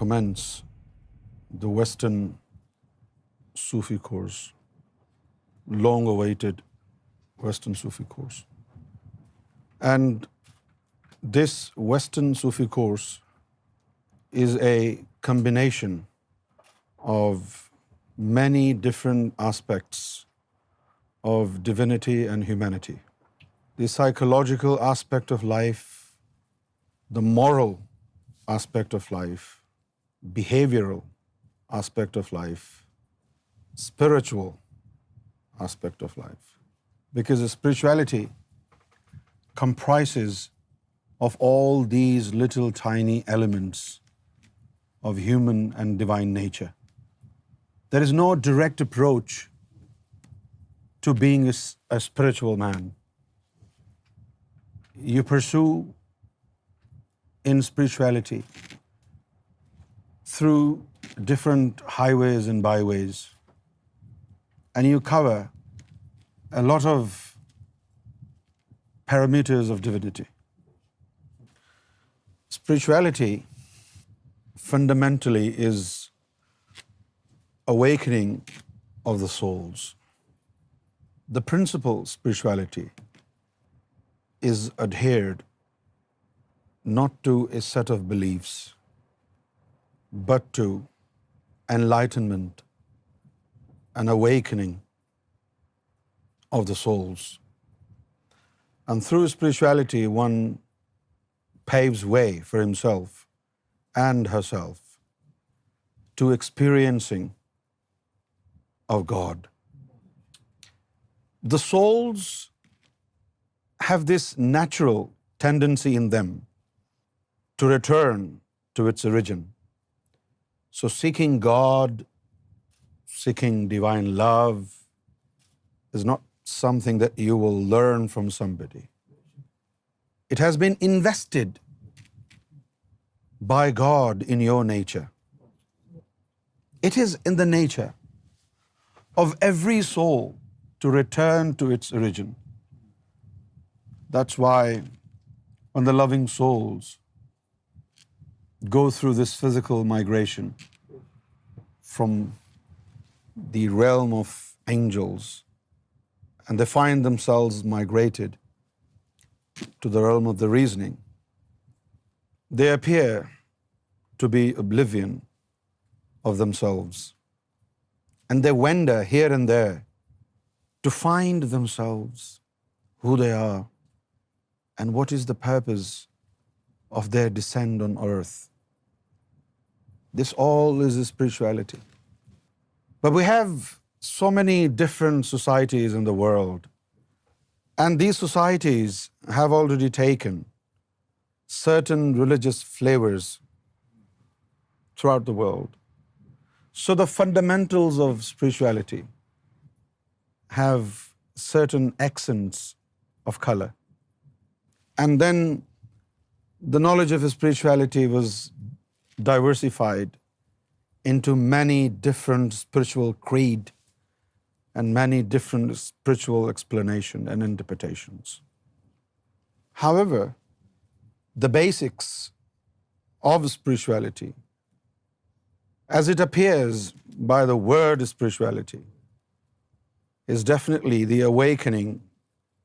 commence the Western Sufi course, long-awaited Western Sufi course. And this Western Sufi course is a combination of many different aspects of divinity and humanity. The psychological aspect of life, the moral aspect of life, behavioral aspect of life, spiritual aspect of life. Because the spirituality comprises of all these little tiny elements of human and divine nature. There is no direct approach to being a spiritual man. You pursue in spirituality through different highways and byways, and you cover a lot of parameters of divinity. Spirituality fundamentally is awakening of the souls. The principle spirituality is adhered not to a set of beliefs, but to enlightenment and awakening of the souls. And through spirituality, one paves way for himself and herself to experiencing of God. The souls have this natural tendency in them to return to its origin. So seeking God, seeking divine love is not something that you will learn from somebody. It has been invested by God in your nature. It is in the nature of every soul to return to its origin. That's why when the loving souls go through this physical migration from the realm of angels, and they find themselves migrated to the realm of the reasoning, they appear to be oblivion of themselves. And they wander here and there to find themselves, who they are, and what is the purpose of their descent on earth. This all is spirituality. But we have so many different societies in the world, and these societies have already taken certain religious flavors throughout the world. So the fundamentals of spirituality have certain accents of color. And then the knowledge of spirituality was diversified into many different spiritual creed and many different spiritual explanations and interpretations. However, the basics of spirituality, as it appears by the word spirituality, is definitely the awakening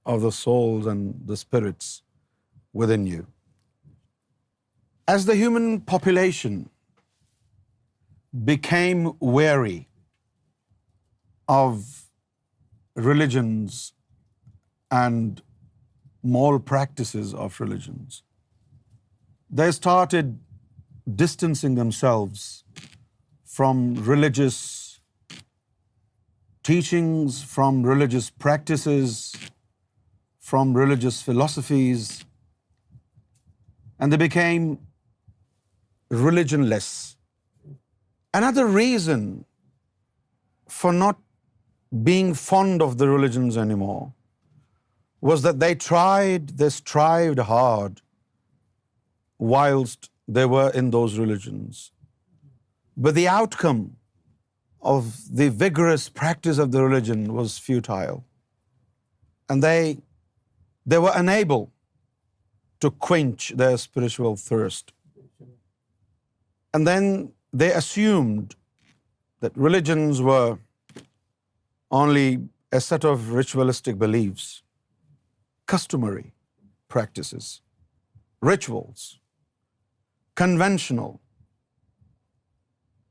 of the souls and the spirits within you. As the human population became weary of religions and moral practices of religions, they started distancing themselves from religious teachings, from religious practices, from religious philosophies, and they became religionless. Another reason for not being fond of the religions anymore was that they strived hard whilst they were in those religions. But the outcome of the vigorous practice of the religion was futile. And they were unable to quench their spiritual thirst. And then they assumed that religions were only a set of ritualistic beliefs, customary practices, rituals, conventional,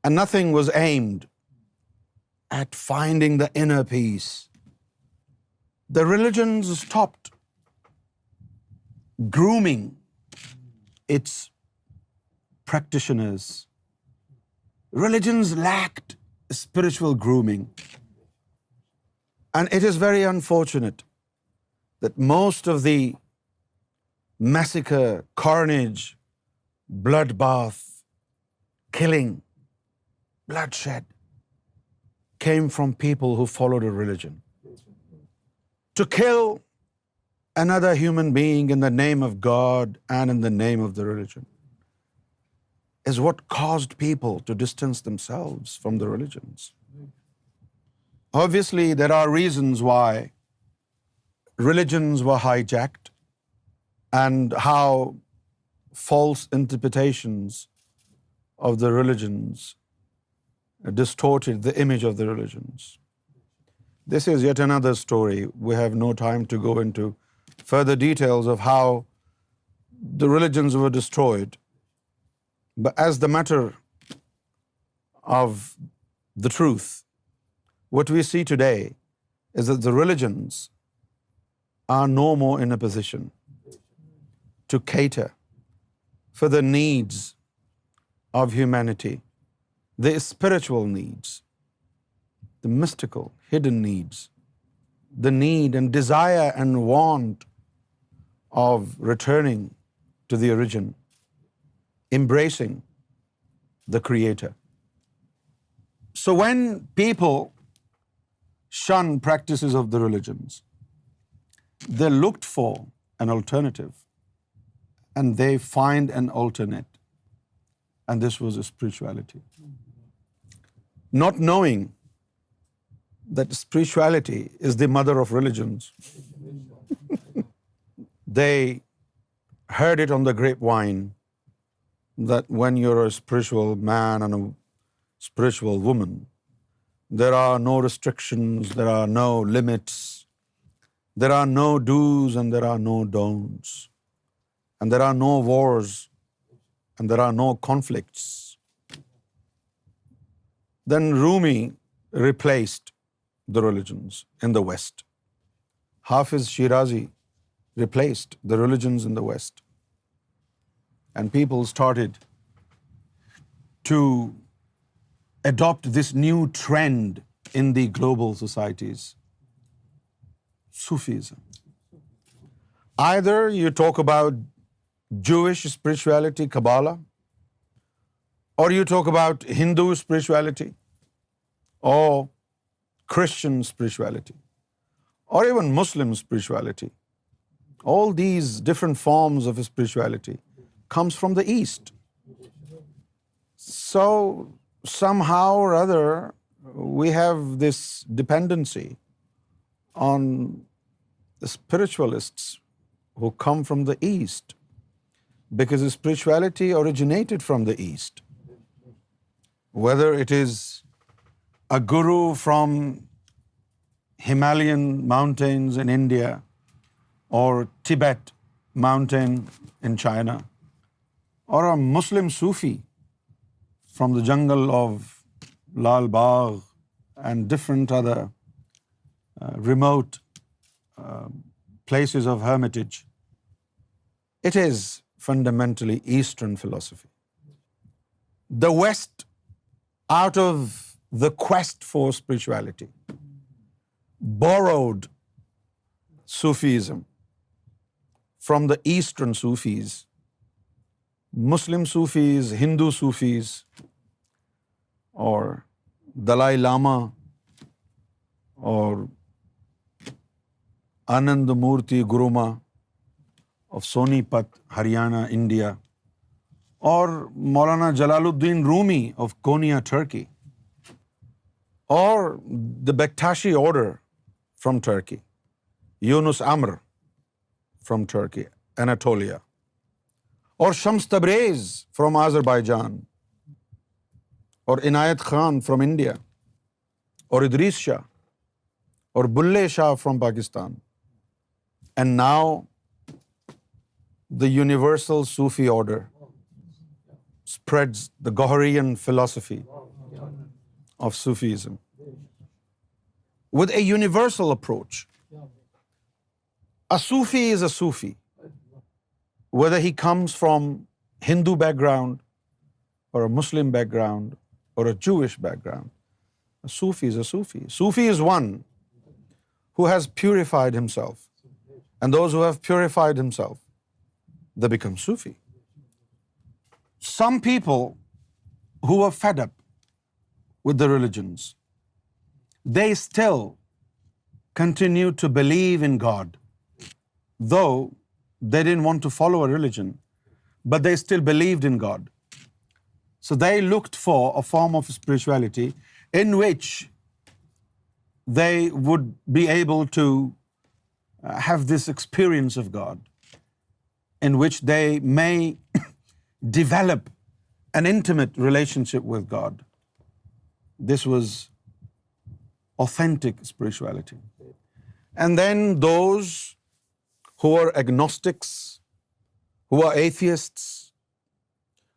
and nothing was aimed at finding the inner peace. The religions stopped grooming its practitioners. Religions lacked spiritual grooming. And it is very unfortunate that most of the massacre, carnage, bloodbath, killing, bloodshed came from people who followed a religion. To kill another human being in the name of God and in the name of the religion is what caused people to distance themselves from the religions. Obviously, there are reasons why religions were hijacked and how false interpretations of the religions distorted the image of the religions. This is yet another story. We have no time to go into further details of how the religions were destroyed as the matter of the truth, what we see today is that the religions are no more in a position to cater for the needs of humanity, their spiritual needs, the mystical, hidden needs, the need and desire and want of returning to the origin embracing the Creator. So when people shun practices of the religions, they looked for an alternative, and they find an alternate, and this was spirituality. Not knowing that spirituality is the mother of religions. They heard it on the grapevine that when you're a spiritual man and a spiritual woman, there are no restrictions, there are no limits, there are no do's and there are no don'ts, and there are no wars and there are no conflicts. Then Rumi replaced the religions in the West. Hafiz Shirazi replaced the religions in the West. And people started to adapt this new trend in the global societies Sufism either you talk about Jewish spirituality Kabbalah or you talk about Hindu spirituality or Christian spirituality or even Muslim spirituality all these different forms of spirituality comes from the East. So somehow or other, we have this dependency on the spiritualists who come from the East, because the spirituality originated from the East. Whether it is a guru from Himalayan mountains in India or Tibet mountain in China, or a Muslim Sufi from the jungle of Lal Bagh and different other uh, remote uh, places of hermitage, it is fundamentally Eastern philosophy. The West, out of the quest for spirituality, borrowed Sufism from the Eastern Sufis Muslim Sufis Hindu Sufis or Dalai Lama اور آنند مورتی گروما of سونی پت Haryana India اور Maulana Jalal uddin Rumi of Konya Turkey or the Bektashi order from Turkey Yunus Emre from Turkey Anatolia or Shams Tabriz from Azerbaijan or Inayat Khan from India اور Idries Shah or Bulleh Shah from Pakistan and now the universal Sufi order spread the green philosophy of Sufism with a universal approach a Sufi is a Sufi whether he comes from Hindu background or a Muslim background or a Jewish background. A Sufi is a Sufi. Sufi is one who has purified himself. And those who have purified himself, they become Sufi. Some people who are fed up with the religions, they still continue to believe in God, though they didn't want to follow a religion, but they still believed in God. So they looked for a form of spirituality in which they would be able to uh, have this experience of God, in which they may develop an intimate relationship with God. This was authentic spirituality. And then those who were agnostics, who were atheists,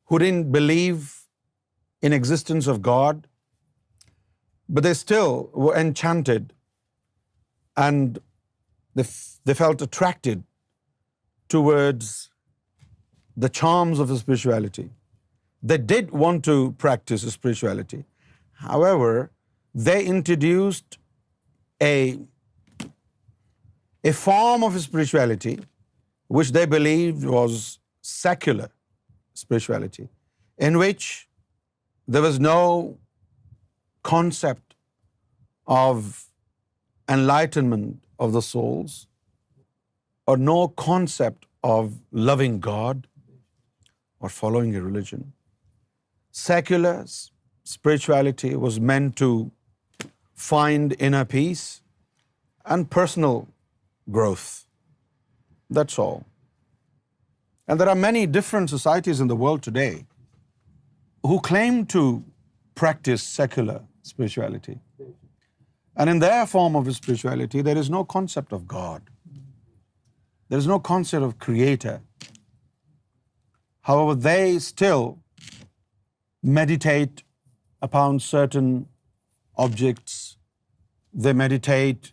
who didn't believe in the existence of God, but they still were enchanted and they felt attracted towards the charms of the spirituality. They did want to practice spirituality. However, they introduced a a form of spirituality which they believed was secular spirituality, in which there was no concept of enlightenment of the souls, or no concept of loving God or following a religion. Secular spirituality was meant to find inner peace and personal growth. That's all. And there are many different societies in the world today who claim to practice secular spirituality. And in their form of spirituality, there is no concept of God. There is no concept of creator. However, they still meditate upon certain objects. They meditate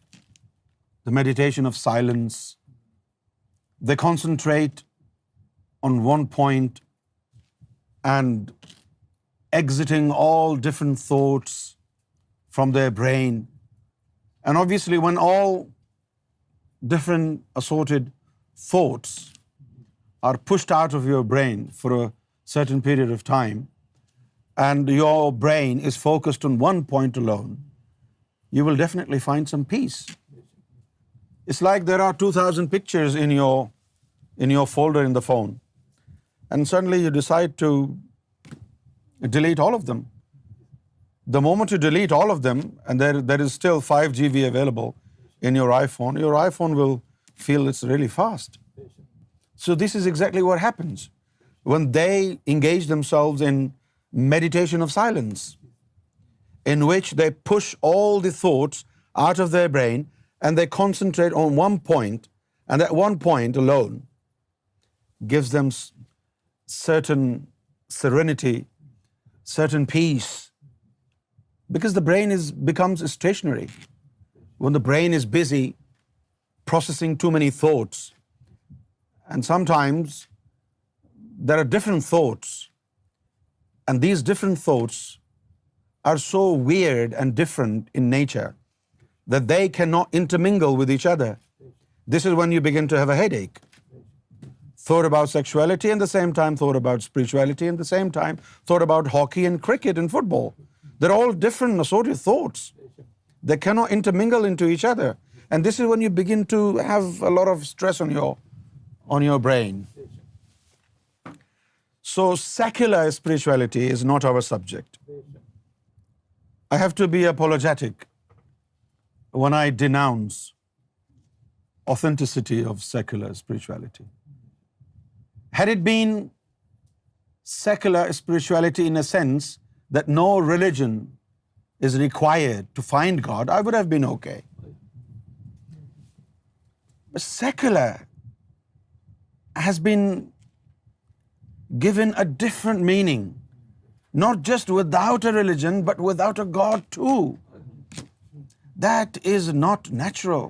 the meditation of silence. They concentrate on one point and exiting all different thoughts from their brain. And obviously when all different assorted thoughts are pushed out of your brain for a certain period of time, and your brain is focused on one point alone, you will definitely find some peace. It's like there are 2,000 pictures in your folder in the phone, and suddenly you decide to delete all of them. The moment you delete all of them, and there is still 5 GB available in your iPhone will feel it's really fast. So this is exactly what happens when they engage themselves in meditation of silence, in which they push all the thoughts out of their brain and they concentrate on one point, and that one point alone gives them certain serenity, certain peace, because the brain becomes stationary. When the brain is busy processing too many thoughts, and sometimes there are different thoughts, and these different thoughts are so weird and different in nature so secular spirituality is not over subject be apologetic when I denounce authenticity of secular spirituality. Had it been secular spirituality in a sense that no religion is required to find God, I would have been okay. But secular has been given a different meaning, not just without a religion, but without a God too. That is not natural.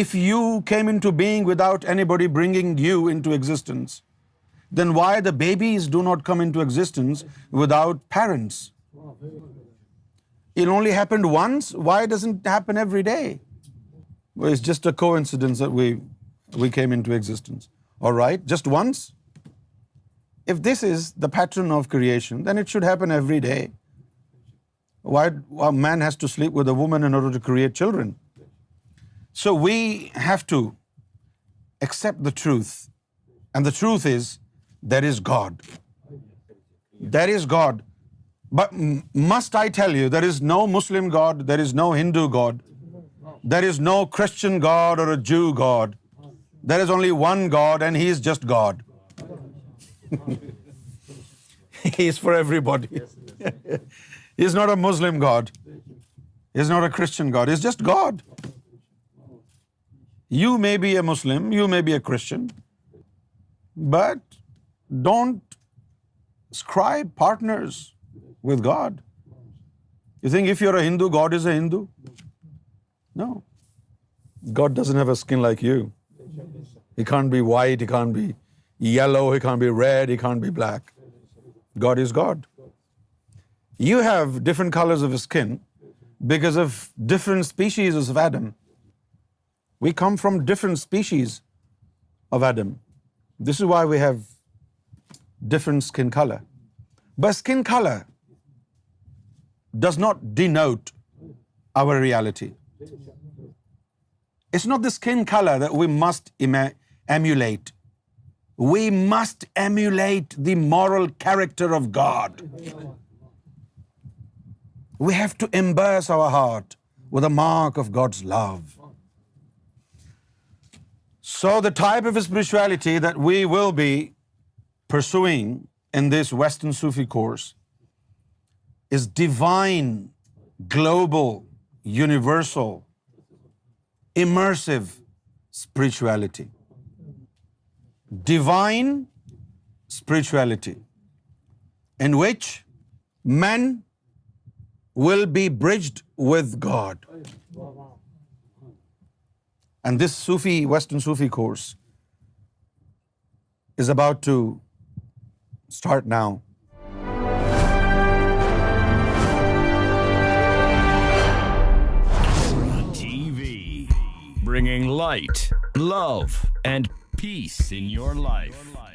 If you came into being without anybody bringing you into existence, then why the babies do not come into existence without parents? It only happened once. Why doesn't it happen every day? Well, it's just a coincidence that we came into existence. All right, just once. If this is the pattern of creation, then it should happen every day. Why a man has to sleep with a woman in order to create children? So we have to accept the truth. And the truth is, there is God. There is God. But must I tell you, there is no Muslim God, there is no Hindu God. There is no Christian God or a Jew God. There is only one God, and He is just God. He is for everybody. He is not a Muslim God. He is not a Christian God. He is just God. You may be a Muslim, you may be a Christian, but don't ascribe partners with God. You think if you're a Hindu, God is a Hindu? No. God doesn't have a skin like you. He can't be white, he can't be yellow, he can't be red, he can't be black. God is God. You have different colors of skin because of different species of Adam. We come from different species of Adam. This is why we have different skin color. But skin color does not denote our reality. It's not the skin color that we must emulate. We must emulate the moral character of God. We have to embrace our heart with a mark of God's love. So the type of spirituality that we will be pursuing in this Western Sufi course is divine, global, universal, immersive spirituality. Divine spirituality in which men will be bridged with God. And this Sufi, Western Sufi course is about to start now. TV, bringing light, love, and peace in your life.